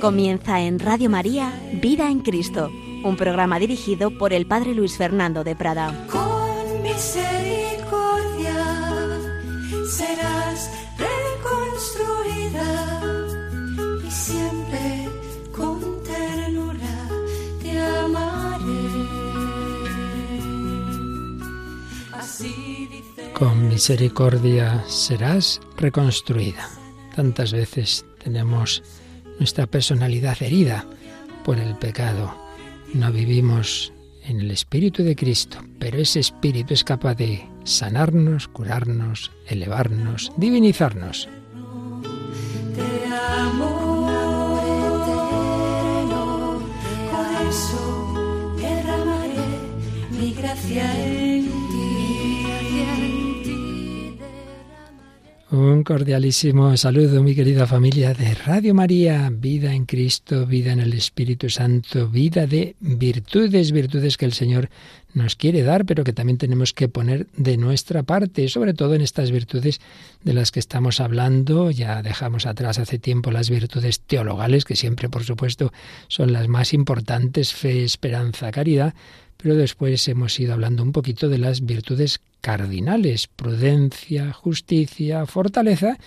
Comienza en Radio María Vida en Cristo, un programa dirigido por el Padre Luis Fernando de Prada. Con misericordia serás reconstruida y siempre con ternura te amaré. Así dice Con misericordia serás reconstruida. Tantas veces tenemos nuestra personalidad herida por el pecado. No vivimos en el Espíritu de Cristo, pero ese Espíritu es capaz de sanarnos, curarnos, elevarnos, divinizarnos. te amo Un cordialísimo saludo, mi querida familia de Radio María, vida en Cristo, vida en el Espíritu Santo, vida de virtudes, virtudes que el Señor nos quiere dar, pero que también tenemos que poner de nuestra parte, sobre todo en estas virtudes de las que estamos hablando. Ya dejamos atrás hace tiempo las virtudes teologales, que siempre, por supuesto, son las más importantes, fe, esperanza, caridad, pero después hemos ido hablando un poquito de las virtudes cardinales, prudencia, justicia, fortaleza,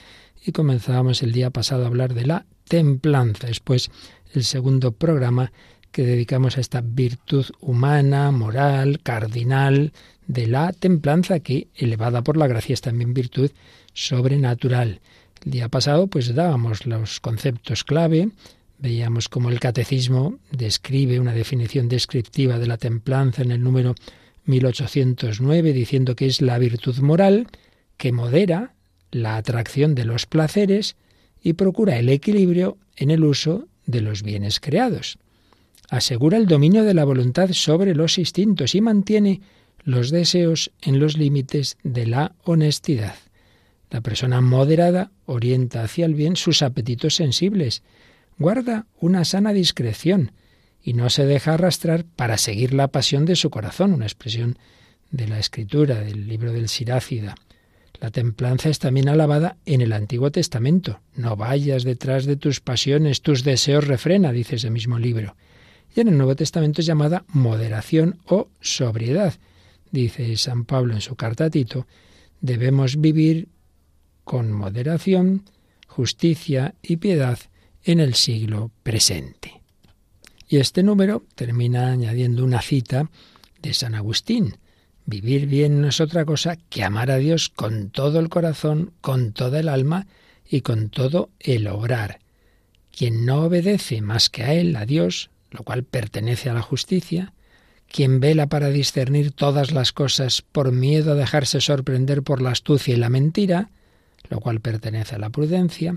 y comenzábamos el día pasado a hablar de la templanza. Después, el segundo programa que dedicamos a esta virtud humana, moral, cardinal de la templanza, que elevada por la gracia es también virtud sobrenatural. El día pasado pues dábamos los conceptos clave, veíamos cómo el catecismo describe una definición descriptiva de la templanza en el número 1809, diciendo que es la virtud moral que modera la atracción de los placeres y procura el equilibrio en el uso de los bienes creados. Asegura el dominio de la voluntad sobre los instintos y mantiene los deseos en los límites de la honestidad. La persona moderada orienta hacia el bien sus apetitos sensibles, guarda una sana discreción y no se deja arrastrar para seguir la pasión de su corazón, una expresión de la escritura del libro del Sirácida. La templanza es también alabada en el Antiguo Testamento. No vayas detrás de tus pasiones, tus deseos refrena, dice ese mismo libro. Y en el Nuevo Testamento es llamada moderación o sobriedad. Dice San Pablo en su carta a Tito, debemos vivir con moderación, justicia y piedad en el siglo presente. Y este número termina añadiendo una cita de San Agustín. Vivir bien no es otra cosa que amar a Dios con todo el corazón, con toda el alma y con todo el obrar. Quien no obedece más que a Él, a Dios, lo cual pertenece a la justicia, quien vela para discernir todas las cosas por miedo a dejarse sorprender por la astucia y la mentira, lo cual pertenece a la prudencia,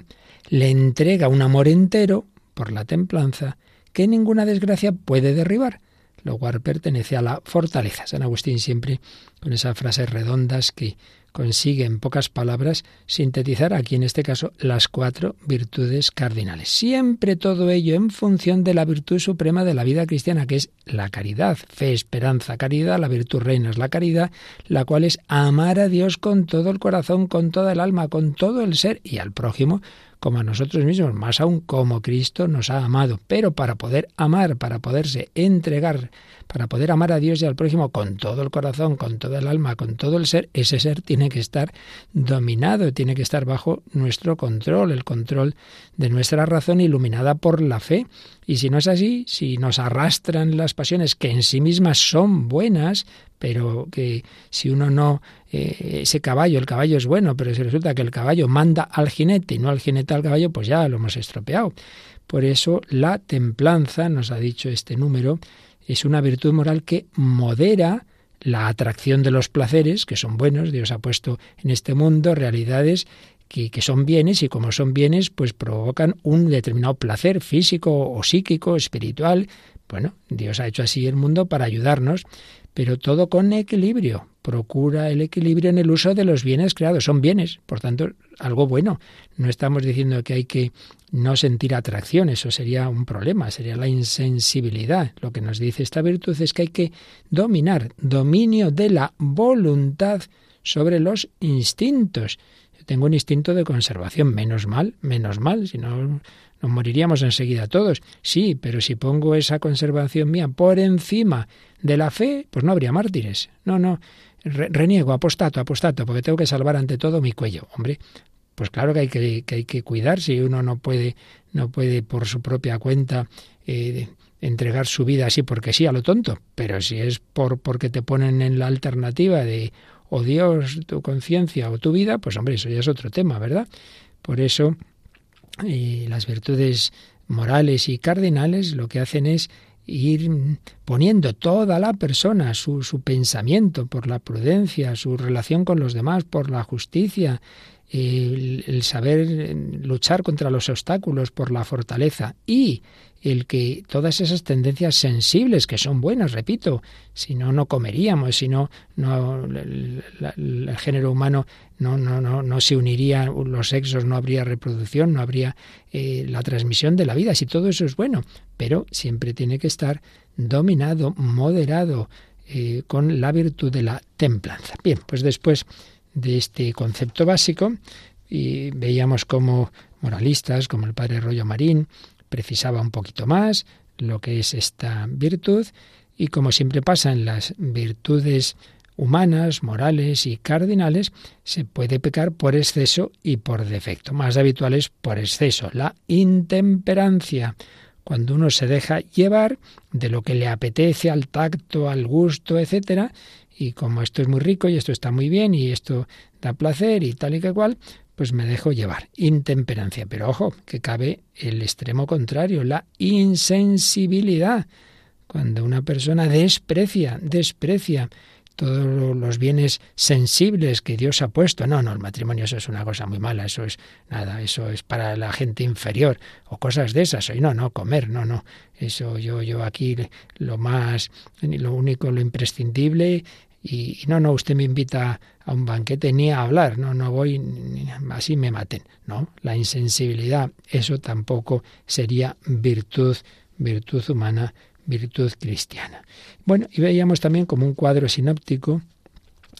le entrega un amor entero por la templanza que ninguna desgracia puede derribar, lo cual pertenece a la fortaleza. San Agustín siempre con esas frases redondas que consigue en pocas palabras sintetizar aquí en este caso las cuatro virtudes cardinales. Siempre todo ello en función de la virtud suprema de la vida cristiana, que es la caridad, fe, esperanza, caridad, la virtud reina es la caridad, la cual es amar a Dios con todo el corazón, con toda el alma, con todo el ser y al prójimo como a nosotros mismos, más aún como Cristo nos ha amado. Pero para poder amar, para poderse entregar, para poder amar a Dios y al prójimo con todo el corazón, con toda el alma, con todo el ser, ese ser tiene que estar dominado, tiene que estar bajo nuestro control, el control de nuestra razón iluminada por la fe. Y si no es así, si nos arrastran las pasiones que en sí mismas son buenas, pero que si uno no, eh, ese caballo, el caballo es bueno, pero si resulta que el caballo manda al jinete y no al jinete al caballo, pues ya lo hemos estropeado. Por eso la templanza, nos ha dicho este número, es una virtud moral que modera la atracción de los placeres, que son buenos, Dios ha puesto en este mundo realidades que, que, son bienes y como son bienes, pues provocan un determinado placer físico o psíquico, espiritual. Bueno, Dios ha hecho así el mundo para ayudarnos, pero todo con equilibrio. Procura el equilibrio en el uso de los bienes creados. Son bienes, por tanto, algo bueno. No estamos diciendo que hay que no sentir atracción, eso sería un problema, sería la insensibilidad. Lo que nos dice esta virtud es que hay que dominar, dominio de la voluntad sobre los instintos. tengo un instinto de conservación. Menos mal, menos mal, si no nos moriríamos enseguida todos. Sí, pero si pongo esa conservación mía por encima de la fe, pues no habría mártires. No, no. Reniego, apostato, apostato, porque tengo que salvar ante todo mi cuello. Hombre, pues claro que hay que, que hay que cuidar si uno no puede, no puede por su propia cuenta eh, entregar su vida así porque sí a lo tonto, pero si es por porque te ponen en la alternativa de o Dios, tu conciencia o tu vida, pues hombre, eso ya es otro tema, ¿verdad? Por eso eh, las virtudes morales y cardinales lo que hacen es ir poniendo toda la persona, su, su pensamiento por la prudencia, su relación con los demás, por la justicia, el, saber luchar contra los obstáculos por la fortaleza y el que todas esas tendencias sensibles que son buenas, repito, si no no comeríamos, si no no el, género humano no no no no se uniría, los sexos no habría reproducción, no habría eh, la transmisión de la vida, si todo eso es bueno, pero siempre tiene que estar dominado, moderado eh, con la virtud de la templanza. Bien, pues después de este concepto básico y veíamos como moralistas, como el padre Rollo Marín, precisaba un poquito más lo que es esta virtud y como siempre pasa en las virtudes humanas, morales y cardinales, se puede pecar por exceso y por defecto. Más habitual es por exceso, la intemperancia, cuando uno se deja llevar de lo que le apetece al tacto, al gusto, etcétera, y como esto es muy rico y esto está muy bien y esto da placer y tal y que cual, pues me dejo llevar. Intemperancia. Pero ojo, que cabe el extremo contrario, la insensibilidad. Cuando una persona desprecia, desprecia todos los bienes sensibles que Dios ha puesto. No, no, el matrimonio eso es una cosa muy mala, eso es nada, eso es para la gente inferior o cosas de esas. Y no, no, comer, no, no. Eso yo, yo aquí lo más, lo único, lo imprescindible y, no, no, usted me invita a un banquete ni a hablar, no, no voy, así me maten. No, la insensibilidad, eso tampoco sería virtud, virtud humana, virtud cristiana. Bueno, y veíamos también como un cuadro sinóptico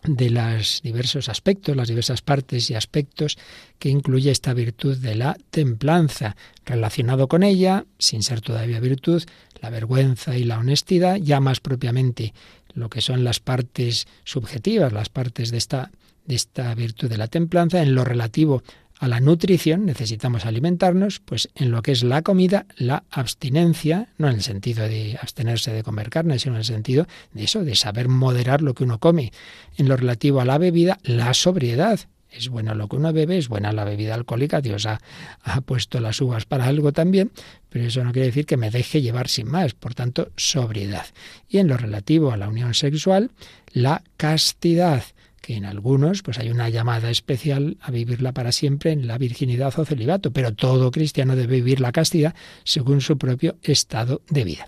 de los diversos aspectos, las diversas partes y aspectos que incluye esta virtud de la templanza. Relacionado con ella, sin ser todavía virtud, la vergüenza y la honestidad, ya más propiamente lo que son las partes subjetivas, las partes de esta, de esta virtud de la templanza, en lo relativo a la nutrición, necesitamos alimentarnos, pues en lo que es la comida, la abstinencia, no en el sentido de abstenerse de comer carne, sino en el sentido de eso, de saber moderar lo que uno come. En lo relativo a la bebida, la sobriedad, es bueno lo que uno bebe, es buena la bebida alcohólica, Dios ha, ha, puesto las uvas para algo también, pero eso no quiere decir que me deje llevar sin más, por tanto, sobriedad. Y en lo relativo a la unión sexual, la castidad, que en algunos pues hay una llamada especial a vivirla para siempre en la virginidad o celibato, pero todo cristiano debe vivir la castidad según su propio estado de vida.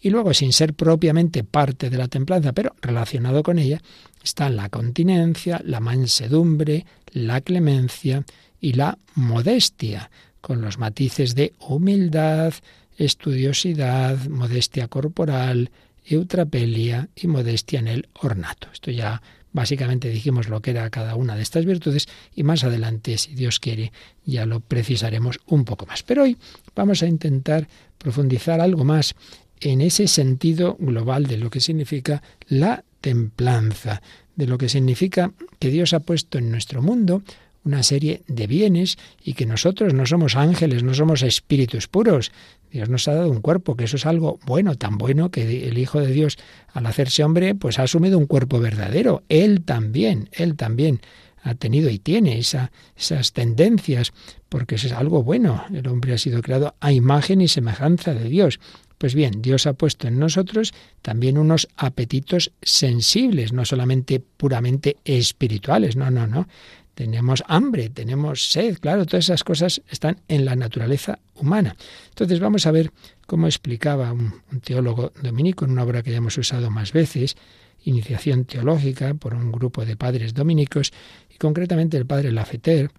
Y luego, sin ser propiamente parte de la templanza, pero relacionado con ella, están la continencia, la mansedumbre, la clemencia y la modestia, con los matices de humildad, estudiosidad, modestia corporal, eutrapelia y modestia en el ornato. Esto ya básicamente dijimos lo que era cada una de estas virtudes y más adelante, si Dios quiere, ya lo precisaremos un poco más. Pero hoy vamos a intentar profundizar algo más en ese sentido global de lo que significa la templanza, de lo que significa que Dios ha puesto en nuestro mundo una serie de bienes y que nosotros no somos ángeles, no somos espíritus puros. Dios nos ha dado un cuerpo, que eso es algo bueno, tan bueno que el Hijo de Dios, al hacerse hombre, pues ha asumido un cuerpo verdadero. Él también, él también ha tenido y tiene esa, esas tendencias, porque eso es algo bueno. El hombre ha sido creado a imagen y semejanza de Dios. Pues bien, Dios ha puesto en nosotros también unos apetitos sensibles, no solamente puramente espirituales, no, no, no. Tenemos hambre, tenemos sed, claro, todas esas cosas están en la naturaleza humana. Entonces vamos a ver cómo explicaba un, teólogo dominico en una obra que ya hemos usado más veces, Iniciación Teológica, por un grupo de padres dominicos, y concretamente el padre Lafeter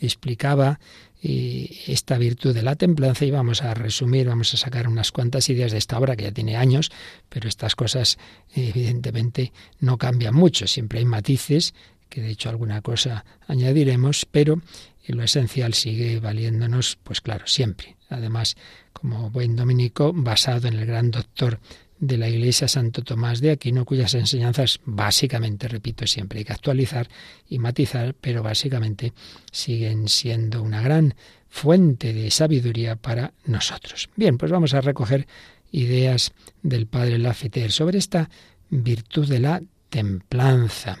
explicaba esta virtud de la templanza y vamos a resumir, vamos a sacar unas cuantas ideas de esta obra que ya tiene años, pero estas cosas evidentemente no cambian mucho, siempre hay matices que de hecho alguna cosa añadiremos, pero lo esencial sigue valiéndonos, pues claro, siempre. Además, como buen dominico, basado en el gran doctor de la Iglesia Santo Tomás de Aquino, cuyas enseñanzas básicamente, repito siempre, hay que actualizar y matizar, pero básicamente siguen siendo una gran fuente de sabiduría para nosotros. Bien, pues vamos a recoger ideas del padre Lafeter sobre esta virtud de la templanza.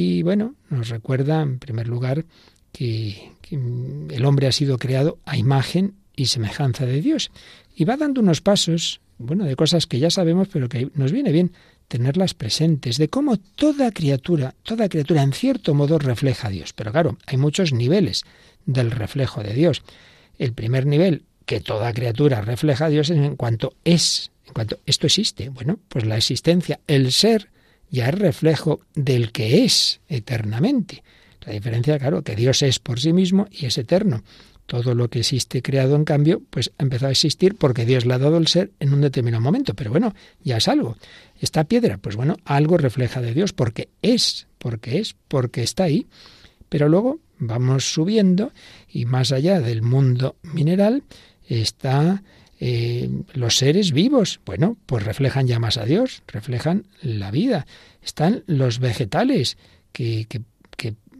Y bueno, nos recuerda en primer lugar que, el hombre ha sido creado a imagen y semejanza de Dios. Y va dando unos pasos bueno, de cosas que ya sabemos, pero que nos viene bien tenerlas presentes, de cómo toda criatura, toda criatura en cierto modo refleja a Dios. Pero claro, hay muchos niveles del reflejo de Dios. El primer nivel que toda criatura refleja a Dios es en cuanto es, en cuanto esto existe. Bueno, pues la existencia, el ser, ya es reflejo del que es eternamente. La diferencia, claro, que Dios es por sí mismo y es eterno. Todo lo que existe creado, en cambio, pues ha empezado a existir porque Dios le ha dado el ser en un determinado momento. Pero bueno, ya es algo. Esta piedra, pues bueno, algo refleja de Dios porque es, porque es, porque está ahí. Pero luego vamos subiendo y más allá del mundo mineral está eh, los seres vivos. Bueno, pues reflejan ya más a Dios, reflejan la vida. Están los vegetales que, que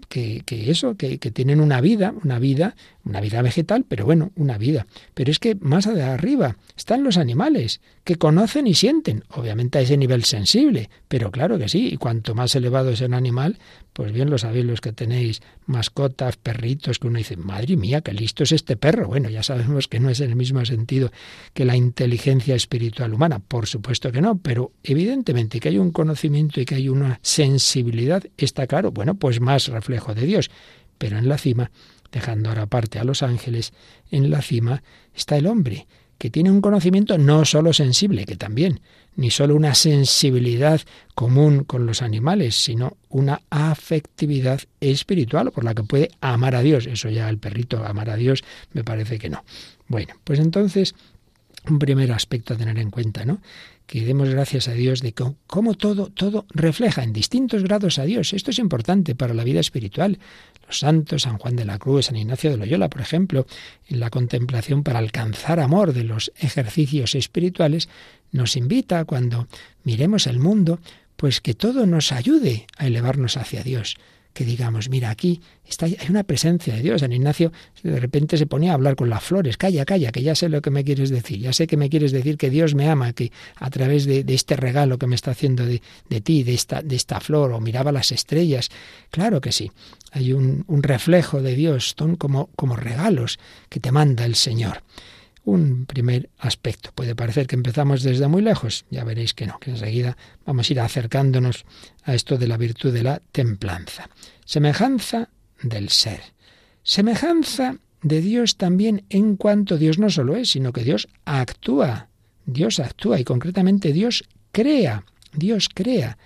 que, eso, que, que, tienen una vida, una vida, una vida vegetal, pero bueno, una vida. Pero es que más arriba están los animales, que conocen y sienten, obviamente a ese nivel sensible, pero claro que sí, y cuanto más elevado es un animal, pues bien lo sabéis los que tenéis mascotas, perritos, que uno dice, madre mía, qué listo es este perro. Bueno, ya sabemos que no es en el mismo sentido que la inteligencia espiritual humana, por supuesto que no, pero evidentemente que hay un conocimiento y que hay una sensibilidad, está claro, bueno, pues más reflejo de Dios. Pero en la cima, dejando ahora aparte a los ángeles, en la cima está el hombre, que tiene un conocimiento no solo sensible, que también, ni solo una sensibilidad común con los animales, sino una afectividad espiritual por la que puede amar a Dios. Eso ya el perrito amar a Dios me parece que no. Bueno, pues entonces un primer aspecto a tener en cuenta, ¿no? Que demos gracias a Dios de cómo todo, todo refleja en distintos grados a Dios. Esto es importante para la vida espiritual. Los santos, San Juan de la Cruz, San Ignacio de Loyola, por ejemplo, en la contemplación para alcanzar amor de los ejercicios espirituales, nos invita cuando miremos el mundo, pues que todo nos ayude a elevarnos hacia Dios que digamos, mira, aquí está, hay una presencia de Dios. San Ignacio de repente se ponía a hablar con las flores, calla, calla, que ya sé lo que me quieres decir, ya sé que me quieres decir que Dios me ama, que a través de, este regalo que me está haciendo de, ti, de esta, de esta flor, o miraba las estrellas. Claro que sí, hay un, un reflejo de Dios, son como, como regalos que te manda el Señor un primer aspecto. Puede parecer que empezamos desde muy lejos, ya veréis que no, que enseguida vamos a ir acercándonos a esto de la virtud de la templanza. Semejanza del ser. Semejanza de Dios también en cuanto Dios no solo es, sino que Dios actúa. Dios actúa y concretamente Dios crea. Dios crea.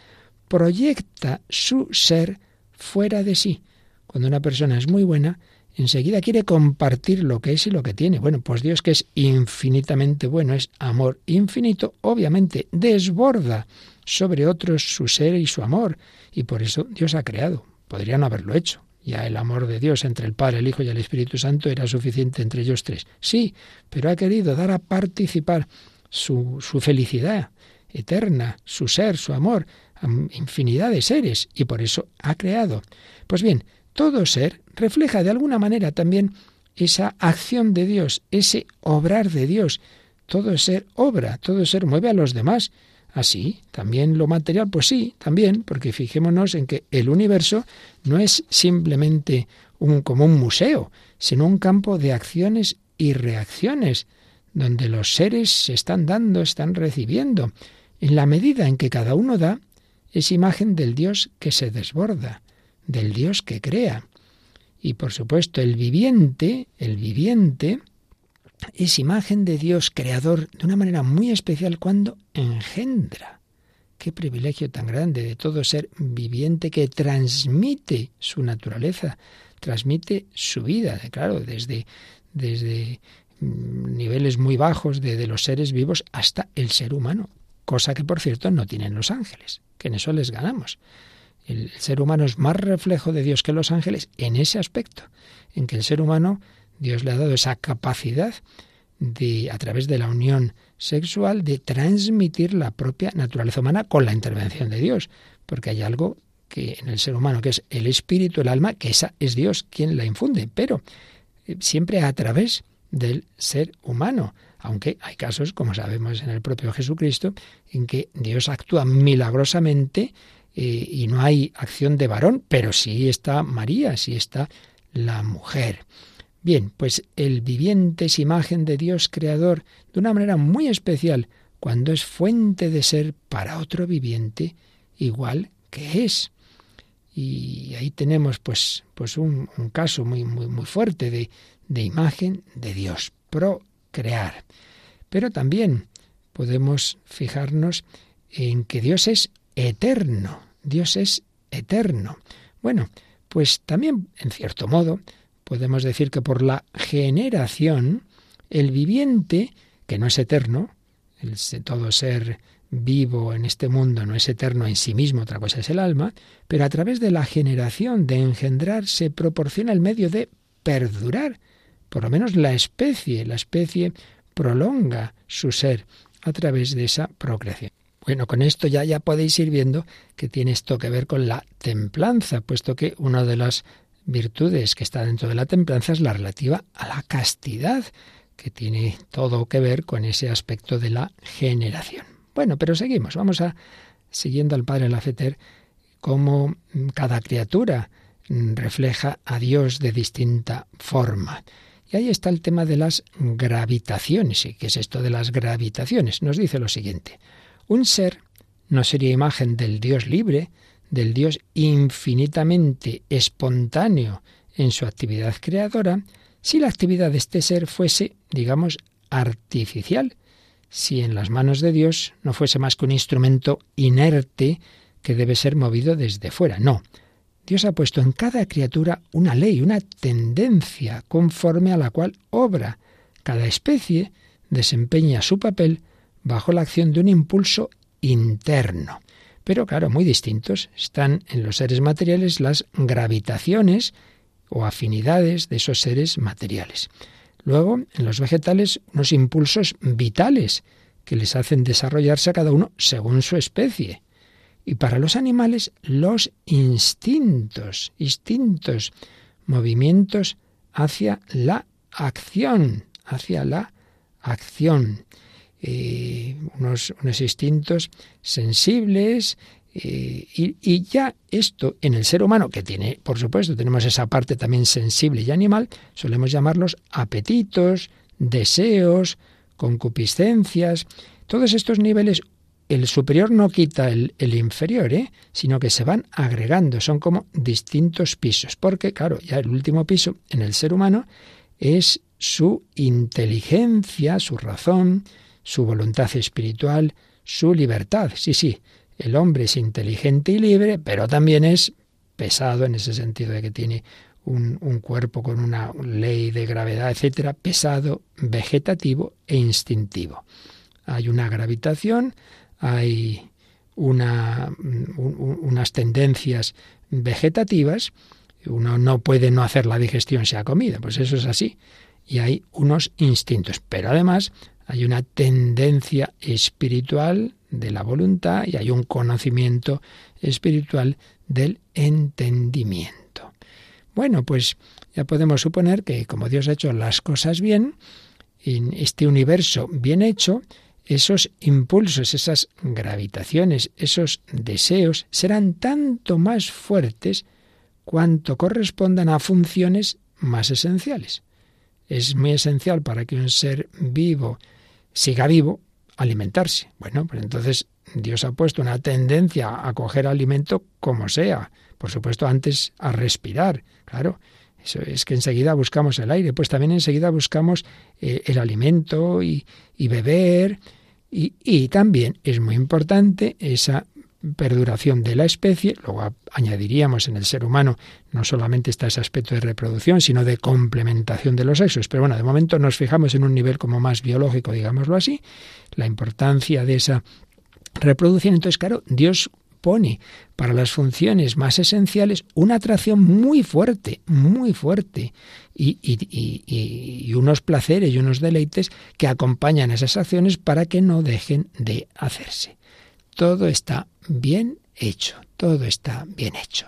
Proyecta su ser fuera de sí. Cuando una persona es muy buena, enseguida quiere compartir lo que es y lo que tiene. Bueno, pues Dios que es infinitamente bueno, es amor infinito, obviamente desborda sobre otros su ser y su amor, y por eso Dios ha creado. Podría no haberlo hecho. Ya el amor de Dios entre el Padre, el Hijo y el Espíritu Santo era suficiente entre ellos tres. Sí, pero ha querido dar a participar su, su felicidad eterna, su ser, su amor, a infinidad de seres, y por eso ha creado. Pues bien, todo ser refleja de alguna manera también esa acción de Dios, ese obrar de Dios. Todo ser obra, todo ser mueve a los demás. Así, también lo material, pues sí, también, porque fijémonos en que el universo no es simplemente un, como un museo, sino un campo de acciones y reacciones, donde los seres se están dando, están recibiendo. En la medida en que cada uno da, es imagen del Dios que se desborda del Dios que crea. Y por supuesto, el viviente, el viviente, es imagen de Dios creador de una manera muy especial cuando engendra. Qué privilegio tan grande de todo ser viviente que transmite su naturaleza, transmite su vida, claro, desde, desde mm, niveles muy bajos de, de los seres vivos hasta el ser humano, cosa que por cierto no tienen los ángeles, que en eso les ganamos. El ser humano es más reflejo de Dios que los ángeles en ese aspecto, en que el ser humano, Dios le ha dado esa capacidad de, a través de la unión sexual, de transmitir la propia naturaleza humana con la intervención de Dios, porque hay algo que en el ser humano, que es el espíritu, el alma, que esa es Dios quien la infunde, pero eh, siempre a través del ser humano, aunque hay casos, como sabemos en el propio Jesucristo, en que Dios actúa milagrosamente eh, y no hay acción de varón, pero sí está María, sí está la mujer. Bien, pues el viviente es imagen de Dios creador de una manera muy especial cuando es fuente de ser para otro viviente igual que es. Y ahí tenemos pues, pues un, caso muy, muy, muy fuerte de, de imagen de Dios, procrear. Pero también podemos fijarnos en que Dios es eterno. Dios es eterno. Bueno, pues también, en cierto modo, podemos decir que por la generación, el viviente, que no es eterno, el, todo ser vivo en este mundo no es eterno en sí mismo, otra cosa es el alma, pero a través de la generación, de engendrar, se proporciona el medio de perdurar. Por lo menos la especie, la especie prolonga su ser a través de esa procreación. Bueno, con esto ya, ya podéis ir viendo que tiene esto que ver con la templanza, puesto que una de las virtudes que está dentro de la templanza es la relativa a la castidad, que tiene todo que ver con ese aspecto de la generación. Bueno, pero seguimos, vamos a, siguiendo al Padre Lafeter, cómo cada criatura refleja a Dios de distinta forma. Y ahí está el tema de las gravitaciones. ¿Y qué es esto de las gravitaciones? Nos dice lo siguiente. Un ser no sería imagen del Dios libre, del Dios infinitamente espontáneo en su actividad creadora, si la actividad de este ser fuese, digamos, artificial, si en las manos de Dios no fuese más que un instrumento inerte que debe ser movido desde fuera. No. Dios ha puesto en cada criatura una ley, una tendencia conforme a la cual obra. Cada especie desempeña su papel bajo la acción de un impulso interno. Pero claro, muy distintos. Están en los seres materiales las gravitaciones o afinidades de esos seres materiales. Luego, en los vegetales, unos impulsos vitales que les hacen desarrollarse a cada uno según su especie. Y para los animales, los instintos, instintos, movimientos hacia la acción, hacia la acción. Eh, unos, instintos sensibles, eh, y, ya esto en el ser humano, que tiene, por supuesto, tenemos esa parte también sensible y animal, solemos llamarlos apetitos, deseos, concupiscencias, todos estos niveles, el superior no quita el, el inferior, ¿eh? sino que se van agregando, son como distintos pisos, porque claro, ya el último piso en el ser humano es su inteligencia, su razón, su voluntad espiritual, su libertad. Sí, sí, el hombre es inteligente y libre, pero también es pesado en ese sentido de que tiene un, cuerpo con una ley de gravedad, etcétera, pesado, vegetativo e instintivo. Hay una gravitación, hay una, unas tendencias vegetativas, uno no puede no hacer la digestión si ha comido, pues eso es así. Y hay unos instintos, pero además hay una tendencia espiritual de la voluntad y hay un conocimiento espiritual del entendimiento. Bueno, pues ya podemos suponer que como Dios ha hecho las cosas bien, en este universo bien hecho, esos impulsos, esas gravitaciones, esos deseos serán tanto más fuertes cuanto correspondan a funciones más esenciales. Es muy esencial para que un ser vivo siga vivo, alimentarse. Bueno, pues entonces Dios ha puesto una tendencia a coger alimento como sea. Por supuesto, antes a respirar, claro. Eso es que enseguida buscamos el aire, pues también enseguida buscamos eh, el alimento y, beber. Y, y, también es muy importante esa perduración de la especie, luego añadiríamos en el ser humano no solamente está ese aspecto de reproducción, sino de complementación de los sexos, pero bueno, de momento nos fijamos en un nivel como más biológico, digámoslo así, la importancia de esa reproducción. Entonces, claro, Dios supone para las funciones más esenciales una atracción muy fuerte, muy fuerte, y, y, unos placeres y unos deleites que acompañan esas acciones para que no dejen de hacerse. Todo está bien hecho, todo está bien hecho.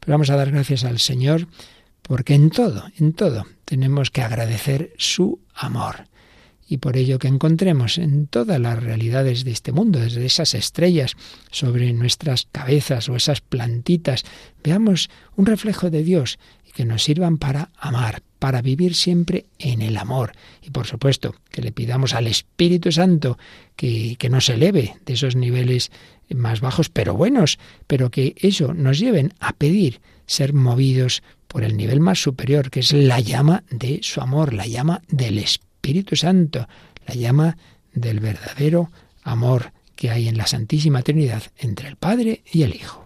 Pero vamos a dar gracias al Señor porque en todo, en todo tenemos que agradecer su amor y por ello que encontremos en todas las realidades de este mundo, desde esas estrellas sobre nuestras cabezas o esas plantitas, veamos un reflejo de Dios y que nos sirvan para amar, para vivir siempre en el amor. Y por supuesto, que le pidamos al Espíritu Santo que, que nos eleve de esos niveles más bajos, pero buenos, pero que eso nos lleven a pedir ser movidos por el nivel más superior, que es la llama de su amor, la llama del Espíritu Espíritu Santo, la llama del verdadero amor que hay en la Santísima Trinidad entre el Padre y el Hijo.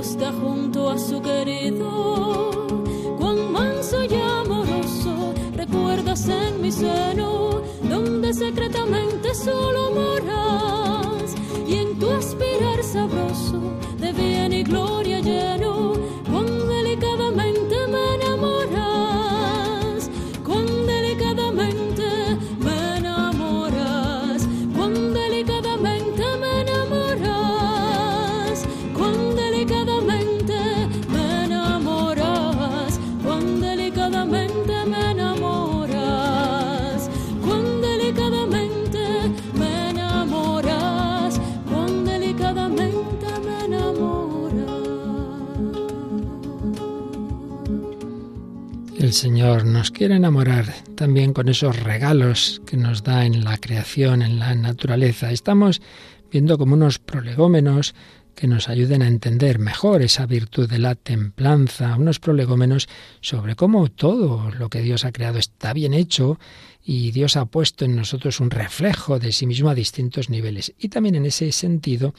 El quiere enamorar también con esos regalos que nos da en la creación, en la naturaleza. Estamos viendo como unos prolegómenos que nos ayuden a entender mejor esa virtud de la templanza, unos prolegómenos sobre cómo todo lo que Dios ha creado está bien hecho y Dios ha puesto en nosotros un reflejo de sí mismo a distintos niveles. Y también en ese sentido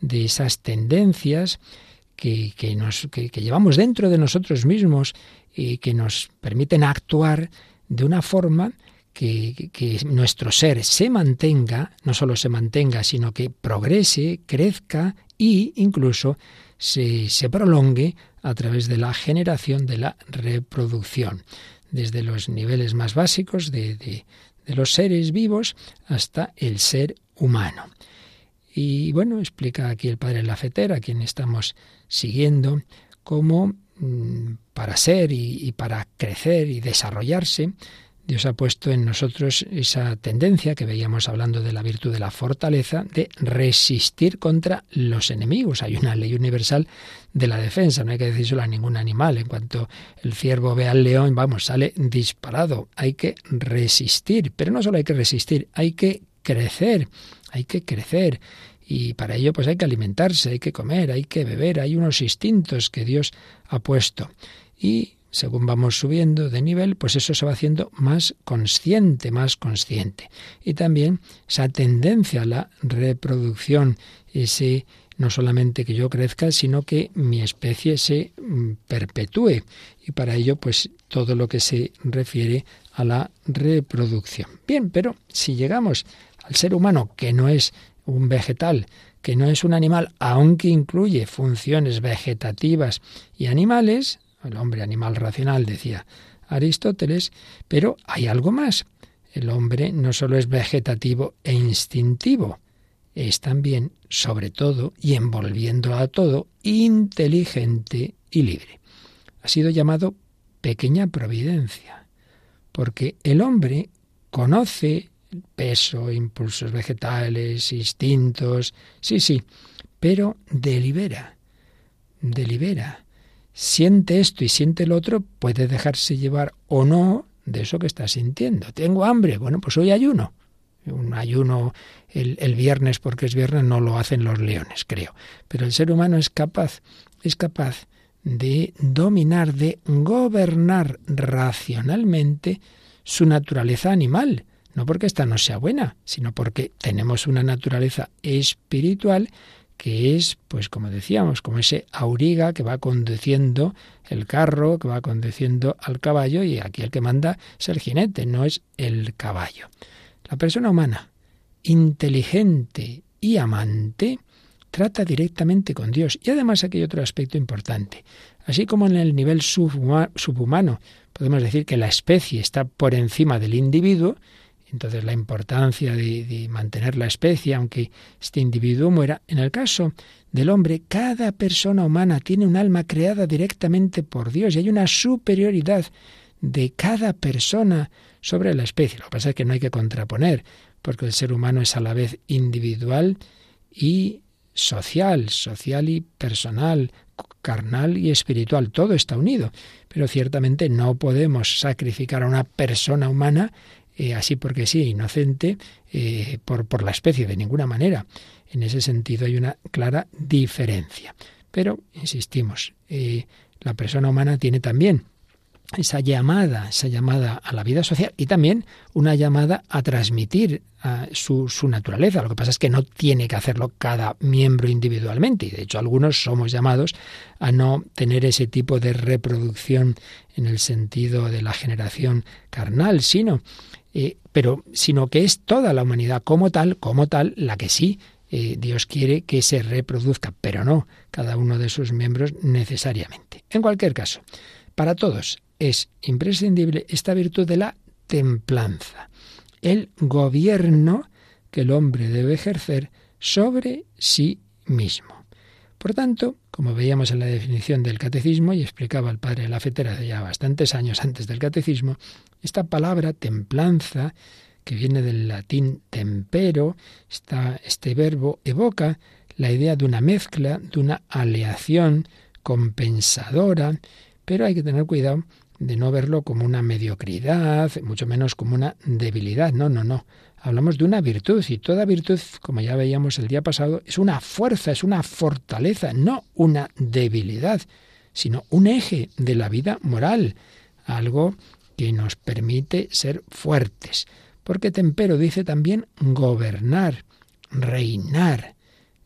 de esas tendencias que, nos, que llevamos dentro de nosotros mismos y que nos permiten actuar de una forma que, que, nuestro ser se mantenga, no solo se mantenga, sino que progrese, crezca e incluso se, se prolongue a través de la generación de la reproducción, desde los niveles más básicos de, de, de los seres vivos hasta el ser humano. Y bueno, explica aquí el padre Lafetera, a quien estamos siguiendo, cómo mm, para ser y, y, para crecer y desarrollarse, Dios ha puesto en nosotros esa tendencia que veíamos hablando de la virtud de la fortaleza, de resistir contra los enemigos. Hay una ley universal de la defensa, no hay que decírselo a ningún animal. En cuanto el ciervo ve al león, vamos, sale disparado. Hay que resistir, pero no solo hay que resistir, hay que crecer, hay que crecer. Y para ello pues hay que alimentarse, hay que comer, hay que beber, hay unos instintos que Dios ha puesto. Y según vamos subiendo de nivel, pues eso se va haciendo más consciente, más consciente. Y también esa tendencia a la reproducción, ese no solamente que yo crezca, sino que mi especie se mm, perpetúe. Y para ello, pues todo lo que se refiere a la reproducción. Bien, pero si llegamos al ser humano, que no es un vegetal, que no es un animal, aunque incluye funciones vegetativas y animales, el hombre animal racional, decía Aristóteles, pero hay algo más. El hombre no solo es vegetativo e instintivo, es también, sobre todo, y envolviendo a todo, inteligente y libre. Ha sido llamado pequeña providencia, porque el hombre conoce peso, impulsos vegetales, instintos, sí, sí, pero delibera, delibera siente esto y siente el otro, puede dejarse llevar o no de eso que está sintiendo. Tengo hambre, bueno, pues hoy ayuno. Un ayuno el, el, viernes porque es viernes no lo hacen los leones, creo. Pero el ser humano es capaz, es capaz de dominar, de gobernar racionalmente su naturaleza animal. No porque esta no sea buena, sino porque tenemos una naturaleza espiritual que es, pues como decíamos, como ese auriga que va conduciendo el carro, que va conduciendo al caballo, y aquí el que manda es el jinete, no es el caballo. La persona humana, inteligente y amante, trata directamente con Dios. Y además aquí hay otro aspecto importante. Así como en el nivel subhumano podemos decir que la especie está por encima del individuo, entonces la importancia de, mantener la especie, aunque este individuo muera. En el caso del hombre, cada persona humana tiene un alma creada directamente por Dios y hay una superioridad de cada persona sobre la especie. Lo que pasa es que no hay que contraponer, porque el ser humano es a la vez individual y social, social y personal, carnal y espiritual, todo está unido. Pero ciertamente no podemos sacrificar a una persona humana eh, así porque sí, inocente, eh, por, por la especie, de ninguna manera. En ese sentido hay una clara diferencia. Pero, insistimos, eh, la persona humana tiene también esa llamada, esa llamada a la vida social y también una llamada a transmitir su, su, naturaleza. Lo que pasa es que no tiene que hacerlo cada miembro individualmente y de hecho algunos somos llamados a no tener ese tipo de reproducción en el sentido de la generación carnal, sino eh, pero sino que es toda la humanidad como tal, como tal, la que sí eh, Dios quiere que se reproduzca, pero no cada uno de sus miembros necesariamente. En cualquier caso, para todos es imprescindible esta virtud de la templanza, el gobierno que el hombre debe ejercer sobre sí mismo. Por tanto, como veíamos en la definición del catecismo, y explicaba el padre de ya bastantes años antes del catecismo, esta palabra templanza, que viene del latín tempero, este verbo evoca la idea de una mezcla, de una aleación compensadora, pero hay que tener cuidado de no verlo como una mediocridad, mucho menos como una debilidad. No, no, no. Hablamos de una virtud y toda virtud, como ya veíamos el día pasado, es una fuerza, es una fortaleza, no una debilidad, sino un eje de la vida moral, algo que nos permite ser fuertes. Porque tempero dice también gobernar, reinar.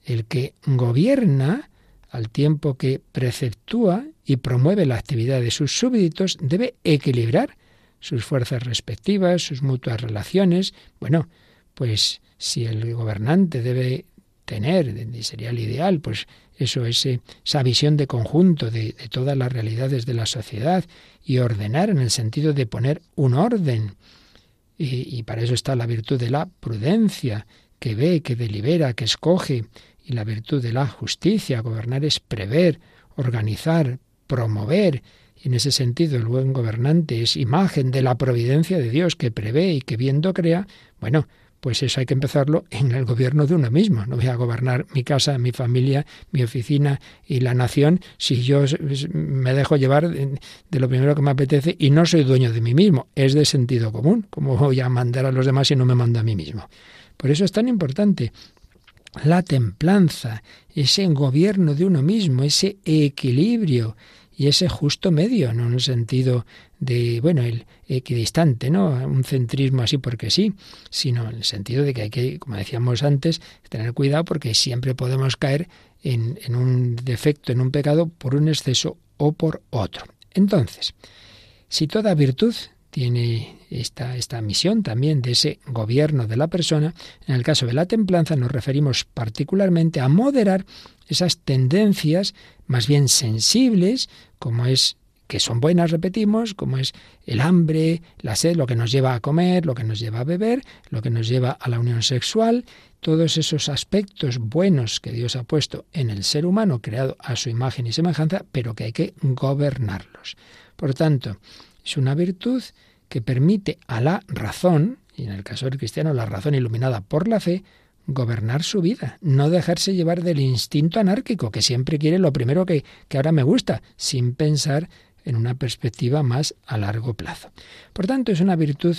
El que gobierna al tiempo que preceptúa y promueve la actividad de sus súbditos, debe equilibrar sus fuerzas respectivas, sus mutuas relaciones. Bueno, pues si el gobernante debe tener, sería el ideal, pues eso, esa visión de conjunto de, todas las realidades de la sociedad y ordenar en el sentido de poner un orden. Y, y para eso está la virtud de la prudencia, que ve, que delibera, que escoge, y la virtud de la justicia. Gobernar es prever, organizar, promover. En ese sentido el buen gobernante es imagen de la providencia de Dios que prevé y que viendo crea. Bueno, pues eso hay que empezarlo en el gobierno de uno mismo. No voy a gobernar mi casa, mi familia, mi oficina y la nación si yo me dejo llevar de lo primero que me apetece y no soy dueño de mí mismo. Es de sentido común. ¿Cómo voy a mandar a los demás si no me mando a mí mismo? Por eso es tan importante la templanza, ese gobierno de uno mismo, ese equilibrio y ese justo medio, no en el sentido de, bueno, el equidistante, ¿no? Un centrismo así porque sí, sino en el sentido de que hay que, como decíamos antes, tener cuidado porque siempre podemos caer en, en un defecto, en un pecado, por un exceso o por otro. Entonces, si toda virtud tiene esta, esta misión también de ese gobierno de la persona. En el caso de la templanza nos referimos particularmente a moderar esas tendencias más bien sensibles, como es que son buenas, repetimos, como es el hambre, la sed, lo que nos lleva a comer, lo que nos lleva a beber, lo que nos lleva a la unión sexual, todos esos aspectos buenos que Dios ha puesto en el ser humano, creado a su imagen y semejanza, pero que hay que gobernarlos. Por tanto, es una virtud que permite a la razón, y en el caso del cristiano la razón iluminada por la fe, gobernar su vida, no dejarse llevar del instinto anárquico, que siempre quiere lo primero que, que ahora me gusta, sin pensar en una perspectiva más a largo plazo. Por tanto, es una virtud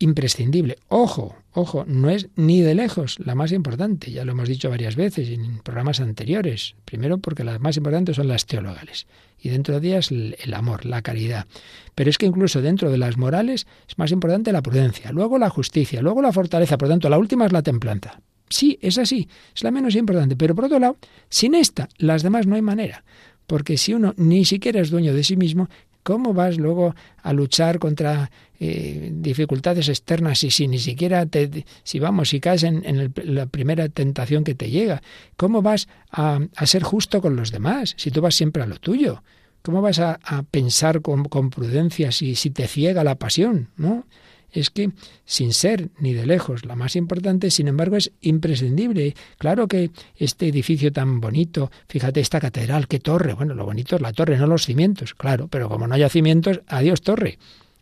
imprescindible. Ojo, ojo, no es ni de lejos la más importante, ya lo hemos dicho varias veces en programas anteriores. Primero porque las más importantes son las teologales y dentro de ellas el, amor, la caridad. Pero es que incluso dentro de las morales es más importante la prudencia, luego la justicia, luego la fortaleza, por tanto la última es la templanza. Sí, es así, es la menos importante, pero por otro lado, sin esta, las demás no hay manera porque si uno ni siquiera es dueño de sí mismo, ¿Cómo vas luego a luchar contra eh, dificultades externas y si ni siquiera te, si vamos, si caes en, la primera tentación que te llega? ¿Cómo vas a, ser justo con los demás si tú vas siempre a lo tuyo? ¿Cómo vas a, pensar con, con prudencia si, si te ciega la pasión? ¿No? Es que, sin ser ni de lejos la más importante, sin embargo es imprescindible. Claro que este edificio tan bonito, fíjate esta catedral, qué torre, bueno, lo bonito es la torre, no los cimientos, claro, pero como no haya cimientos, adiós torre.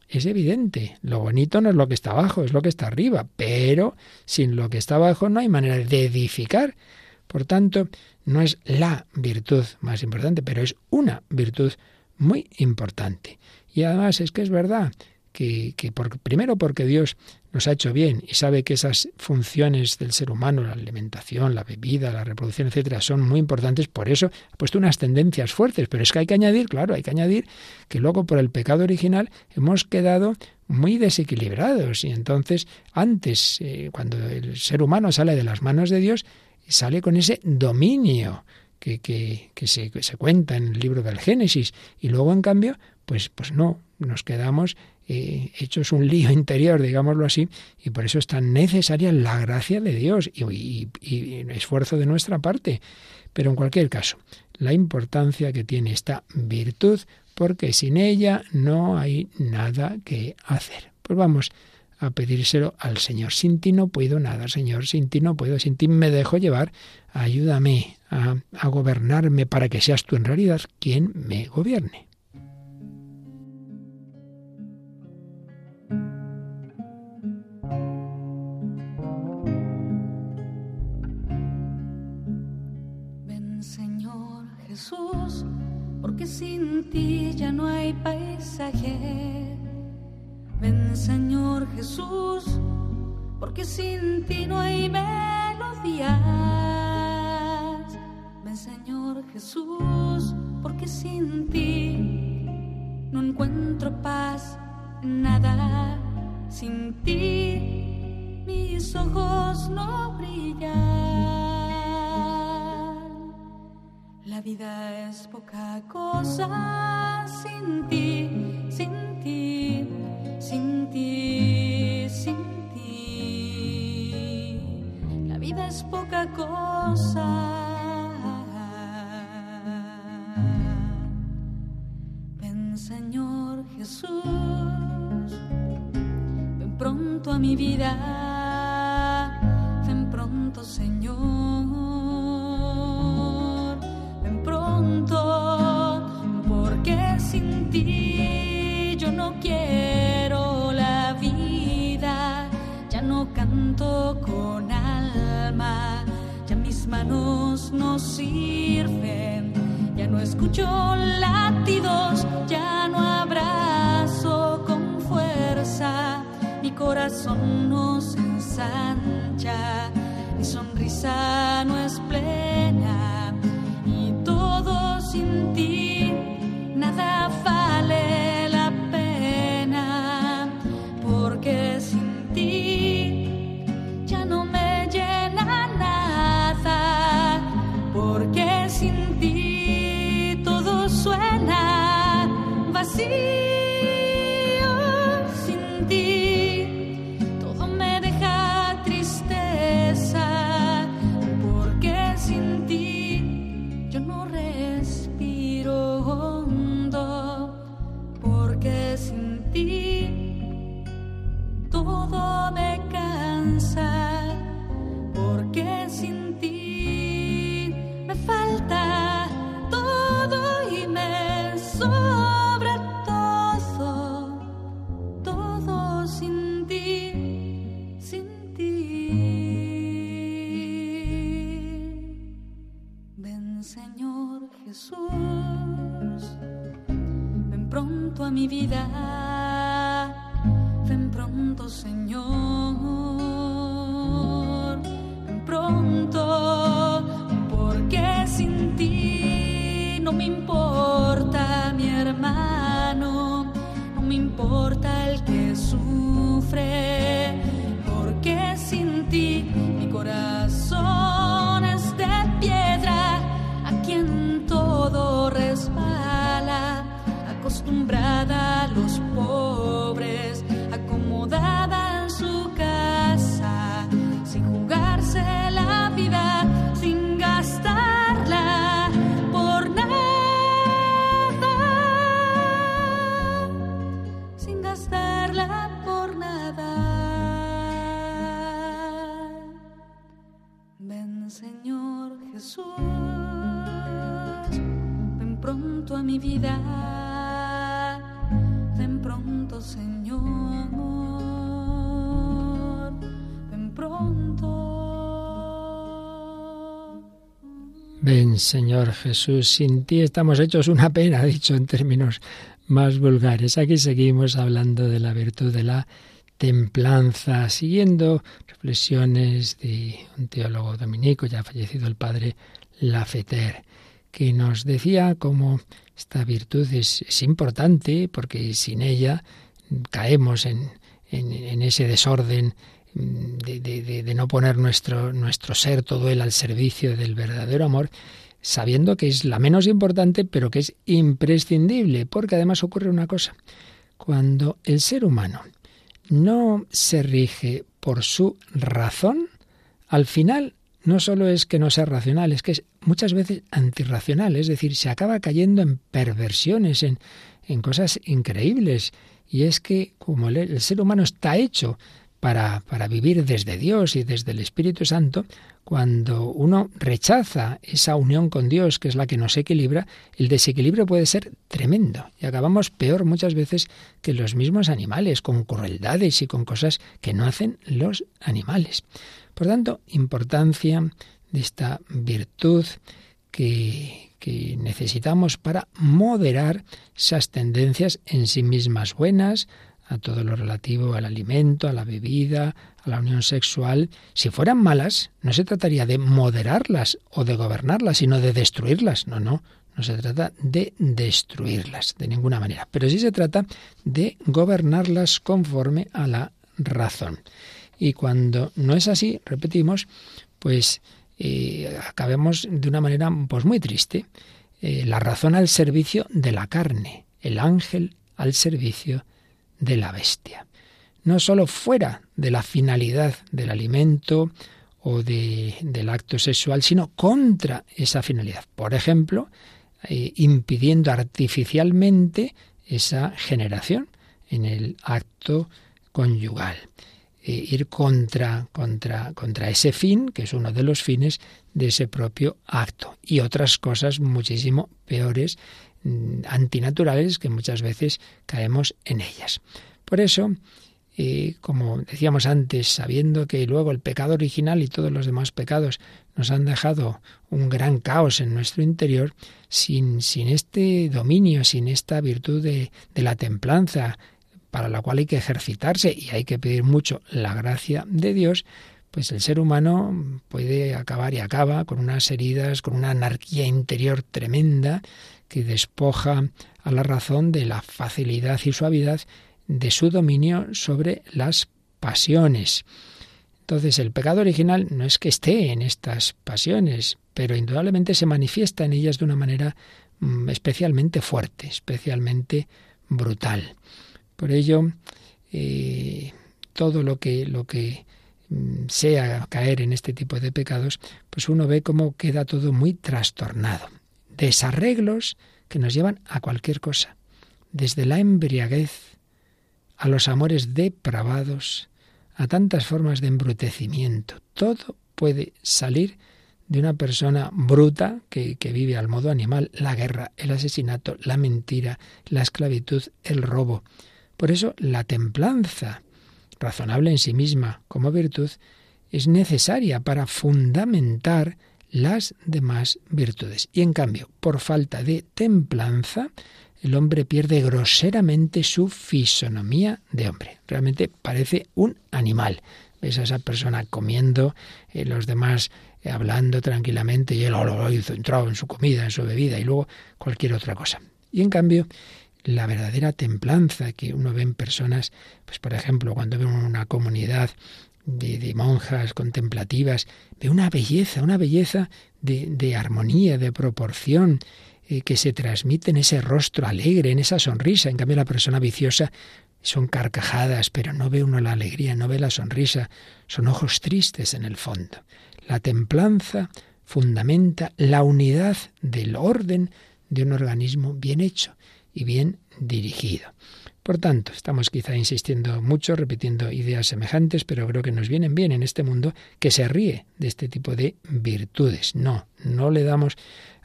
Es evidente, lo bonito no es lo que está abajo, es lo que está arriba, pero sin lo que está abajo no hay manera de edificar. Por tanto, no es la virtud más importante, pero es una virtud muy importante. Y además es que es verdad que, primero porque Dios nos ha hecho bien y sabe que esas funciones del ser humano, la alimentación, la bebida, la reproducción, etcétera, son muy importantes, por eso ha puesto unas tendencias fuertes, pero es que hay que añadir, claro, hay que añadir que luego por el pecado original hemos quedado muy desequilibrados y entonces antes, eh, cuando el ser humano sale de las manos de Dios, sale con ese dominio que, que, que, se, se cuenta en el libro del Génesis y luego en cambio, pues, pues no, nos quedamos eh, hechos un lío interior, digámoslo así, y por eso es tan necesaria la gracia de Dios y, y esfuerzo de nuestra parte. Pero en cualquier caso, la importancia que tiene esta virtud, porque sin ella no hay nada que hacer. Pues vamos a pedírselo al Señor. Sin ti no puedo nada, Señor, sin ti no puedo, sin ti me dejo llevar. Ayúdame a, a gobernarme para que seas tú en realidad quien me gobierne. Sin ti ya no hay paisaje. Ven Señor Jesús, porque sin ti no hay melodías. Ven Señor Jesús, porque sin ti no encuentro paz, nada. Sin ti mis ojos no brillan. La vida es poca cosa sin ti, sin ti, sin ti, sin ti. La vida es poca cosa. Ven Señor Jesús, ven pronto a mi vida, ven pronto Señor. Manos no sirven. Ya no escucho latidos, ya no abrazo con fuerza, mi corazón no se ensancha, mi sonrisa no es plena Señor Jesús, sin ti estamos hechos una pena, dicho en términos más vulgares. Aquí seguimos hablando de la virtud de la templanza, siguiendo reflexiones de un teólogo dominico, ya fallecido el padre Lafeter, que nos decía cómo esta virtud es, importante porque sin ella caemos en, ese desorden de, de, de, de, no poner nuestro, nuestro ser, todo él al servicio del verdadero amor, sabiendo que es la menos importante, pero que es imprescindible, porque además ocurre una cosa. Cuando el ser humano no se rige por su razón, al final no solo es que no sea racional, es que es muchas veces antirracional, es decir, se acaba cayendo en perversiones, en, en cosas increíbles. Y es que como el, ser humano está hecho para, para, vivir desde Dios y desde el Espíritu Santo, cuando uno rechaza esa unión con Dios, que es la que nos equilibra, el desequilibrio puede ser tremendo. Y acabamos peor muchas veces que los mismos animales, con crueldades y con cosas que no hacen los animales. Por tanto, importancia de esta virtud que, que necesitamos para moderar esas tendencias en sí mismas buenas, a todo lo relativo al alimento, a la bebida, a la unión sexual. Si fueran malas, no se trataría de moderarlas o de gobernarlas, sino de destruirlas. No, no, no se trata de destruirlas de ninguna manera, pero sí se trata de gobernarlas conforme a la razón. Y cuando no es así, repetimos, pues eh, acabemos de una manera pues muy triste. Eh, la razón al servicio de la carne, el ángel al servicio de la bestia. No sólo fuera de la finalidad del alimento o de, del acto sexual, sino contra esa finalidad. Por ejemplo, eh, impidiendo artificialmente esa generación en el acto conyugal. E ir contra, contra, contra ese fin, que es uno de los fines de ese propio acto. Y otras cosas muchísimo peores, antinaturales, que muchas veces caemos en ellas. Por eso, y como decíamos antes, sabiendo que luego el pecado original y todos los demás pecados nos han dejado un gran caos en nuestro interior, sin, sin este dominio, sin esta virtud de, de la templanza, para la cual hay que ejercitarse y hay que pedir mucho la gracia de Dios, pues el ser humano puede acabar y acaba con unas heridas, con una anarquía interior tremenda que despoja a la razón de la facilidad y suavidad de su dominio sobre las pasiones. Entonces el pecado original no es que esté en estas pasiones, pero indudablemente se manifiesta en ellas de una manera mm, especialmente fuerte, especialmente brutal. Por ello, eh, todo lo que, lo que mm, sea caer en este tipo de pecados, pues uno ve cómo queda todo muy trastornado. Desarreglos que nos llevan a cualquier cosa, desde la embriaguez a los amores depravados, a tantas formas de embrutecimiento. Todo puede salir de una persona bruta que, que, vive al modo animal, la guerra, el asesinato, la mentira, la esclavitud, el robo. Por eso la templanza, razonable en sí misma como virtud, es necesaria para fundamentar las demás virtudes. Y en cambio, por falta de templanza, el hombre pierde groseramente su fisonomía de hombre. Realmente parece un animal. Ves a esa persona comiendo, eh, los demás eh, hablando tranquilamente y él oh, lo hizo entrado en su comida, en su bebida y luego cualquier otra cosa. Y en cambio, la verdadera templanza que uno ve en personas, pues por ejemplo, cuando ve una comunidad de, de, monjas contemplativas, ve una belleza, una belleza de, de armonía, de proporción, eh, que se transmite en ese rostro alegre, en esa sonrisa. En cambio, la persona viciosa son carcajadas, pero no ve uno la alegría, no ve la sonrisa, son ojos tristes en el fondo. La templanza fundamenta la unidad del orden de un organismo bien hecho y bien dirigido. Por tanto, estamos quizá insistiendo mucho, repitiendo ideas semejantes, pero creo que nos vienen bien en este mundo que se ríe de este tipo de virtudes. No, no le damos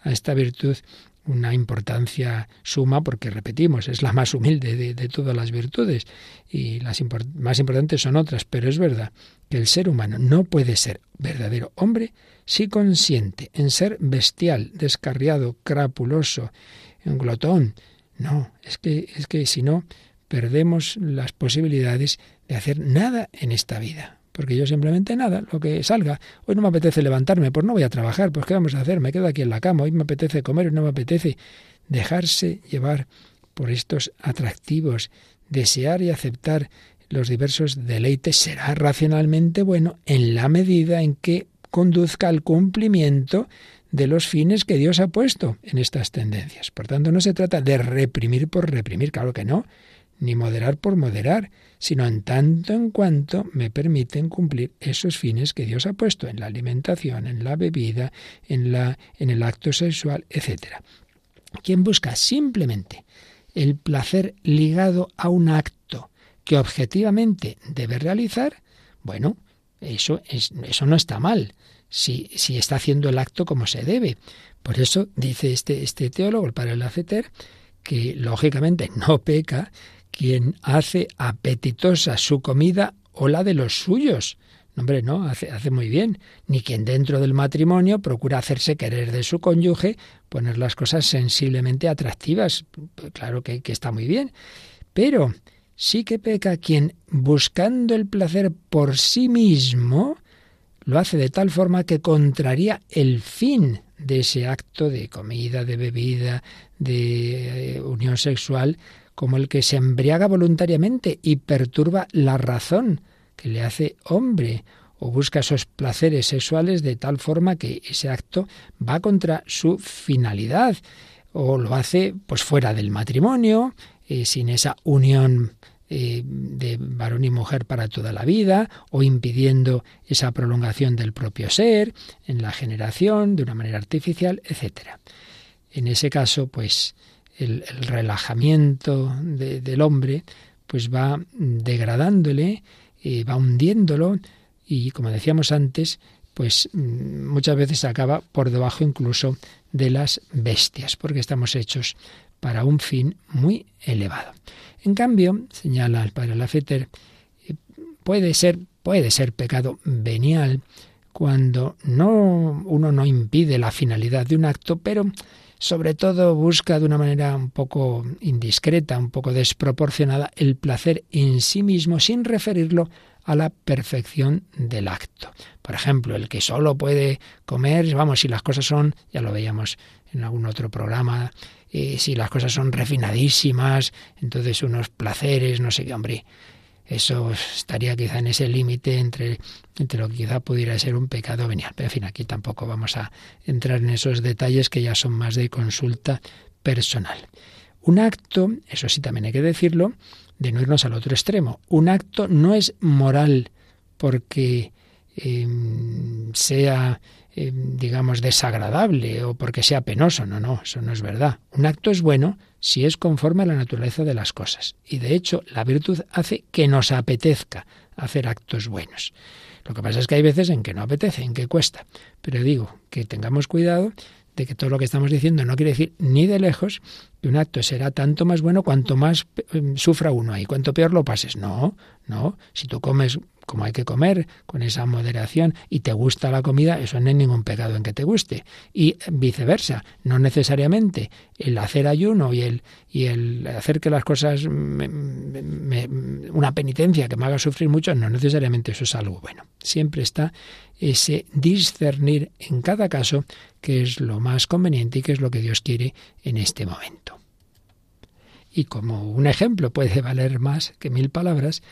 a esta virtud una importancia suma porque, repetimos, es la más humilde de, todas las virtudes y las más importantes son otras, pero es verdad que el ser humano no puede ser verdadero hombre si consiente en ser bestial, descarriado, crapuloso, un glotón. No, es que, es que si no, perdemos las posibilidades de hacer nada en esta vida porque yo simplemente nada, lo que salga. Hoy no me apetece levantarme, pues no voy a trabajar, pues ¿qué vamos a hacer? Me quedo aquí en la cama, hoy me apetece comer, y no me apetece dejarse llevar por estos atractivos, desear y aceptar los diversos deleites será racionalmente bueno en la medida en que conduzca al cumplimiento de los fines que Dios ha puesto en estas tendencias. Por tanto, no se trata de reprimir por reprimir, claro que no, ni moderar por moderar, sino en tanto en cuanto me permiten cumplir esos fines que Dios ha puesto en la alimentación, en la bebida, en, la, en el acto sexual, etc. Quien busca simplemente el placer ligado a un acto que objetivamente debe realizar, bueno, eso, es, eso no está mal, si, si está haciendo el acto como se debe. Por eso dice este, este teólogo, el padre Lafeter, que lógicamente no peca quien hace apetitosa su comida o la de los suyos. hombre, no, hace, hace, muy bien. Ni quien dentro del matrimonio procura hacerse querer de su cónyuge, poner las cosas sensiblemente atractivas. Claro que, que está muy bien. Pero sí que peca quien, buscando el placer por sí mismo, lo hace de tal forma que contraría el fin de ese acto de comida, de bebida, de eh, unión sexual como el que se embriaga voluntariamente y perturba la razón que le hace hombre o busca esos placeres sexuales de tal forma que ese acto va contra su finalidad o lo hace pues fuera del matrimonio, eh, sin esa unión eh, de varón y mujer para toda la vida, o impidiendo esa prolongación del propio ser en la generación de una manera artificial, etc. En ese caso, pues el, relajamiento del hombre, pues va degradándole, eh, va hundiéndolo y, como decíamos antes, pues mm, muchas veces acaba por debajo incluso de las bestias, porque estamos hechos para un fin muy elevado. En cambio, señala el padre Lafeter, eh, puede ser, puede ser pecado venial cuando no uno no impide la finalidad de un acto, pero sobre todo busca de una manera un poco indiscreta, un poco desproporcionada, el placer en sí mismo sin referirlo a la perfección del acto. Por ejemplo, el que solo puede comer, vamos, si las cosas son, ya lo veíamos en algún otro programa, eh, si las cosas son refinadísimas, entonces unos placeres, no sé qué, hombre, eso estaría quizá en ese límite entre, entre lo que quizá pudiera ser un pecado venial. Pero en fin, aquí tampoco vamos a entrar en esos detalles que ya son más de consulta personal. Un acto, eso sí también hay que decirlo, de no irnos al otro extremo. Un acto no es moral porque em, sea, em, digamos, desagradable o porque sea penoso. No, no, eso no es verdad. Un acto es bueno si es conforme a la naturaleza de las cosas. Y de hecho, la virtud hace que nos apetezca hacer actos buenos. Lo que pasa es que hay veces en que no apetece, en que cuesta. Pero digo que tengamos cuidado de que todo lo que estamos diciendo no quiere decir ni de lejos que un acto será tanto más bueno cuanto más em, sufra uno ahí, cuanto peor lo pases. No, no. Si tú comes como hay que comer, con esa moderación, y te gusta la comida, eso no es ningún pecado en que te guste. Y viceversa, no necesariamente el hacer ayuno y el, y el hacer que las cosas, una penitencia que me haga sufrir mucho, no necesariamente eso es algo bueno. Siempre está ese discernir en cada caso qué es lo más conveniente y qué es lo que Dios quiere en este momento. Y como un ejemplo puede valer más que mil palabras,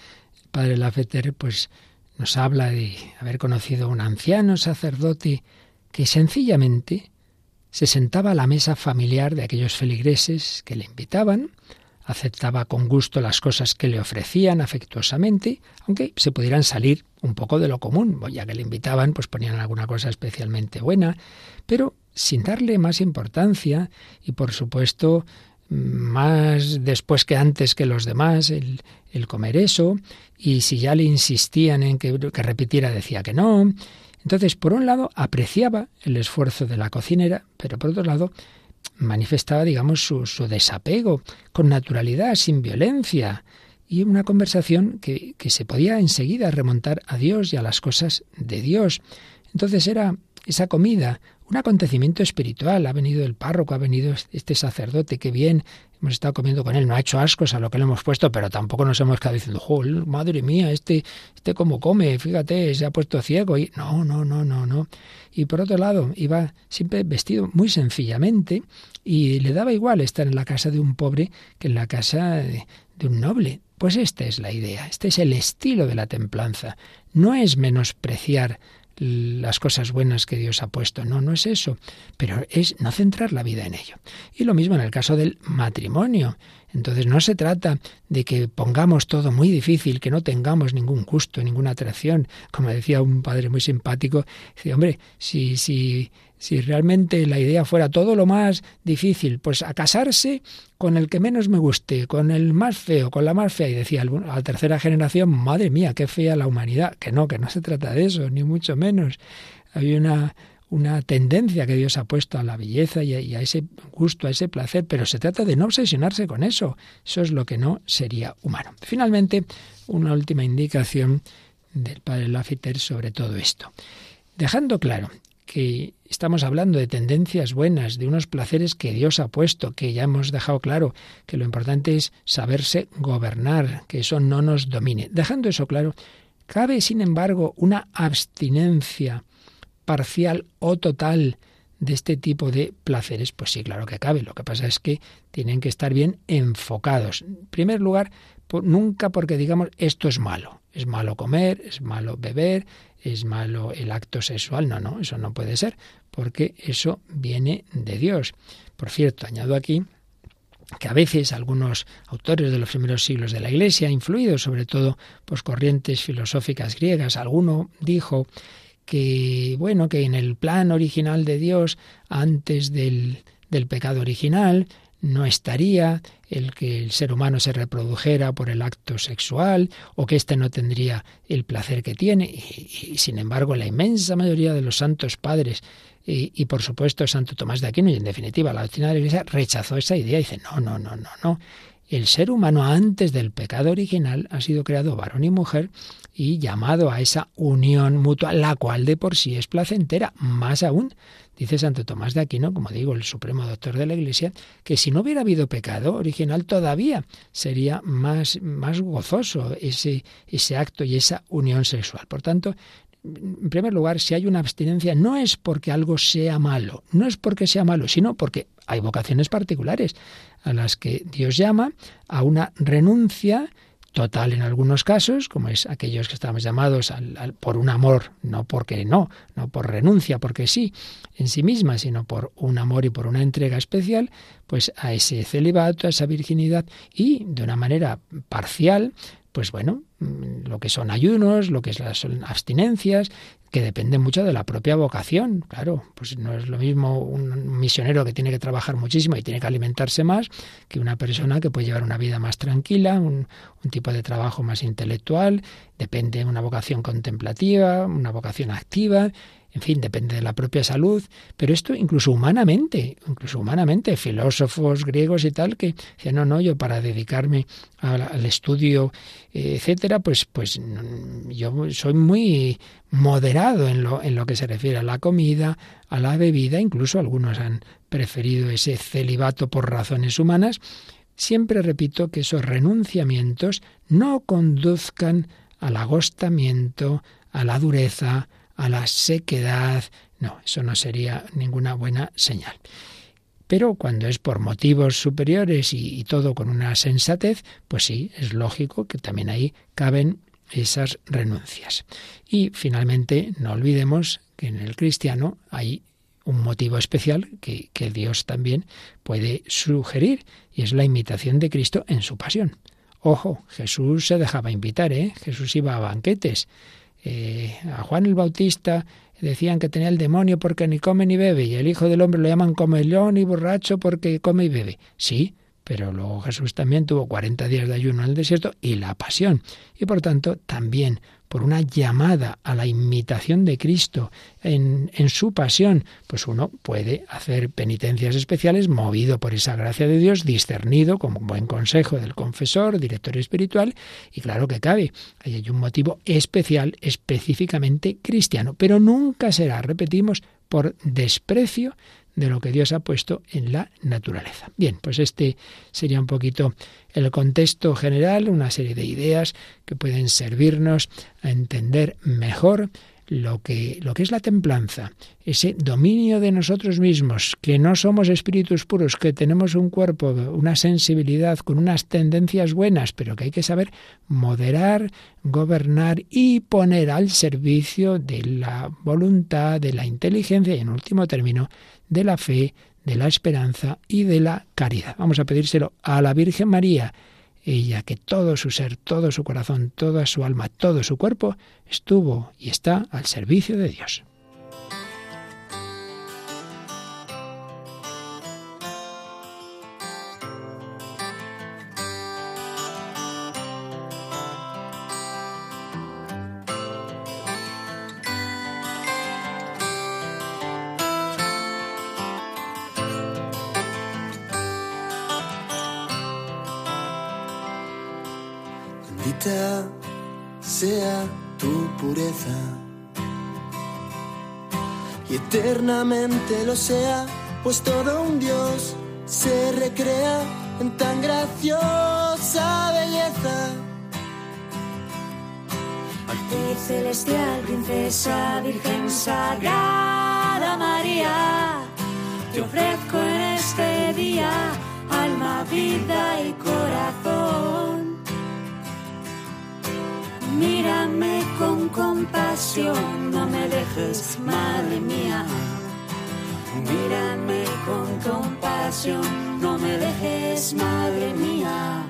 el padre Lafeter pues nos habla de haber conocido a un anciano sacerdote que sencillamente se sentaba a la mesa familiar de aquellos feligreses que le invitaban, aceptaba con gusto las cosas que le ofrecían afectuosamente, aunque se pudieran salir un poco de lo común, ya que le invitaban, pues ponían alguna cosa especialmente buena, pero sin darle más importancia y por supuesto más después que antes que los demás el, comer eso, y si ya le insistían en que, que repitiera decía que no. Entonces, por un lado, apreciaba el esfuerzo de la cocinera, pero por otro lado, manifestaba, digamos, su, desapego con naturalidad, sin violencia, y una conversación que, que se podía enseguida remontar a Dios y a las cosas de Dios. Entonces era esa comida un acontecimiento espiritual. Ha venido el párroco, ha venido este sacerdote, qué bien, hemos estado comiendo con él, no ha hecho ascos a lo que le hemos puesto, pero tampoco nos hemos quedado diciendo, ¡Joder, madre mía, este, este cómo come, fíjate, se ha puesto ciego. Y no, no, no, no, no. Y por otro lado, iba siempre vestido muy sencillamente y le daba igual estar en la casa de un pobre que en la casa de, un noble. Pues esta es la idea, este es el estilo de la templanza. No es menospreciar las cosas buenas que Dios ha puesto. No, no es eso, pero es no centrar la vida en ello. Y lo mismo en el caso del matrimonio. Entonces no se trata de que pongamos todo muy difícil, que no tengamos ningún gusto, ninguna atracción. Como decía un padre muy simpático, hombre, si, si, si realmente la idea fuera todo lo más difícil, pues a casarse con el que menos me guste, con el más feo, con la más fea. Y decía a la tercera generación, madre mía, qué fea la humanidad. Que no, que no se trata de eso, ni mucho menos. Hay una una tendencia que Dios ha puesto a la belleza y a, ese gusto, a ese placer, pero se trata de no obsesionarse con eso. Eso es lo que no sería humano. Finalmente, una última indicación del padre Lafiter sobre todo esto. Dejando claro que estamos hablando de tendencias buenas, de unos placeres que Dios ha puesto, que ya hemos dejado claro que lo importante es saberse gobernar, que eso no nos domine. Dejando eso claro, cabe, sin embargo, una abstinencia parcial o total de este tipo de placeres? Pues sí, claro que cabe. Lo que pasa es que tienen que estar bien enfocados. En primer lugar, nunca porque digamos esto es malo. Es malo comer, es malo beber, es malo el acto sexual. No, no, eso no puede ser, porque eso viene de Dios. Por cierto, añado aquí que a veces algunos autores de los primeros siglos de la Iglesia, influidos sobre todo por corrientes filosóficas griegas, alguno dijo que, bueno, que en el plan original de Dios, antes del, del pecado original, no estaría, el que el ser humano se reprodujera por el acto sexual o que éste no tendría el placer que tiene. Y, sin embargo, la inmensa mayoría de los santos padres y, y, por supuesto Santo Tomás de Aquino y en definitiva la doctrina de la Iglesia rechazó esa idea y dice, no, no, no, no, no. El ser humano antes del pecado original ha sido creado varón y mujer y llamado a esa unión mutua, la cual de por sí es placentera. Más aún, dice Santo Tomás de Aquino, como digo, el supremo doctor de la Iglesia, que si no hubiera habido pecado original todavía sería más, gozoso ese acto y esa unión sexual. Por tanto, en primer lugar, si hay una abstinencia, no es porque algo sea malo, no es porque sea malo, sino porque hay vocaciones particulares a las que Dios llama a una renuncia total en algunos casos, como es aquellos que estamos llamados al, por un amor, no porque no, no por renuncia, porque sí, en sí misma, sino por un amor y por una entrega especial, pues a ese celibato, a esa virginidad y de una manera parcial, pues bueno, mm, lo que son ayunos, lo que son abstinencias, que dependen mucho de la propia vocación. Claro, pues no es lo mismo un misionero que tiene que trabajar muchísimo y tiene que alimentarse más que una persona que puede llevar una vida más tranquila, un, un tipo de trabajo más intelectual, depende de una vocación contemplativa, una vocación activa, en fin, depende de la propia salud, pero esto incluso humanamente, incluso humanamente, filósofos griegos y tal, que decían, no, no, yo para dedicarme al, estudio, etcétera, pues, pues yo soy muy moderado en lo, en lo que se refiere a la comida, a la bebida, incluso algunos han preferido ese celibato por razones humanas. Siempre repito que esos renunciamientos no conduzcan al agostamiento, a la dureza, a la sequedad. No, eso no sería ninguna buena señal. Pero cuando es por motivos superiores y, todo con una sensatez, pues sí, es lógico que también ahí caben esas renuncias. Y finalmente, no olvidemos que en el cristiano hay un motivo especial que, que, Dios también puede sugerir, y es la imitación de Cristo en su pasión. Ojo, Jesús se dejaba invitar, ¿eh? Jesús iba a banquetes, eh, a Juan el Bautista decían que tenía el demonio porque ni come ni bebe, y el Hijo del Hombre lo llaman comelón y borracho porque come y bebe. Sí, pero luego Jesús también tuvo 40 días de ayuno en el desierto y la pasión. Y por tanto, también por una llamada a la imitación de Cristo en, en, su pasión, pues uno puede hacer penitencias especiales movido por esa gracia de Dios, discernido como buen consejo del confesor, director espiritual, y claro que cabe, ahí hay un motivo especial, específicamente cristiano, pero nunca será, repetimos, por desprecio de lo que Dios ha puesto en la naturaleza. Bien, pues este sería un poquito el contexto general, una serie de ideas que pueden servirnos a entender mejor lo que, lo que es la templanza, ese dominio de nosotros mismos, que no somos espíritus puros, que tenemos un cuerpo, una sensibilidad con unas tendencias buenas, pero que hay que saber moderar, gobernar y poner al servicio de la voluntad, de la inteligencia y, en último término, de la fe, de la esperanza y de la caridad. Vamos a pedírselo a la Virgen María, ella que todo su ser, todo su corazón, toda su alma, todo su cuerpo estuvo y está al servicio de Dios. Sea, pues todo un Dios se recrea en tan graciosa belleza. Actriz celestial, princesa, virgen sagrada María, te ofrezco en este día alma, vida y corazón Mírame con compasión, no me dejes, madre mía. Mírame con compasión, no me dejes, madre mía.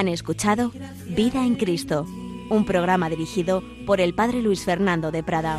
Han escuchado Vida en Cristo, un programa dirigido por el Padre Luis Fernando de Prada.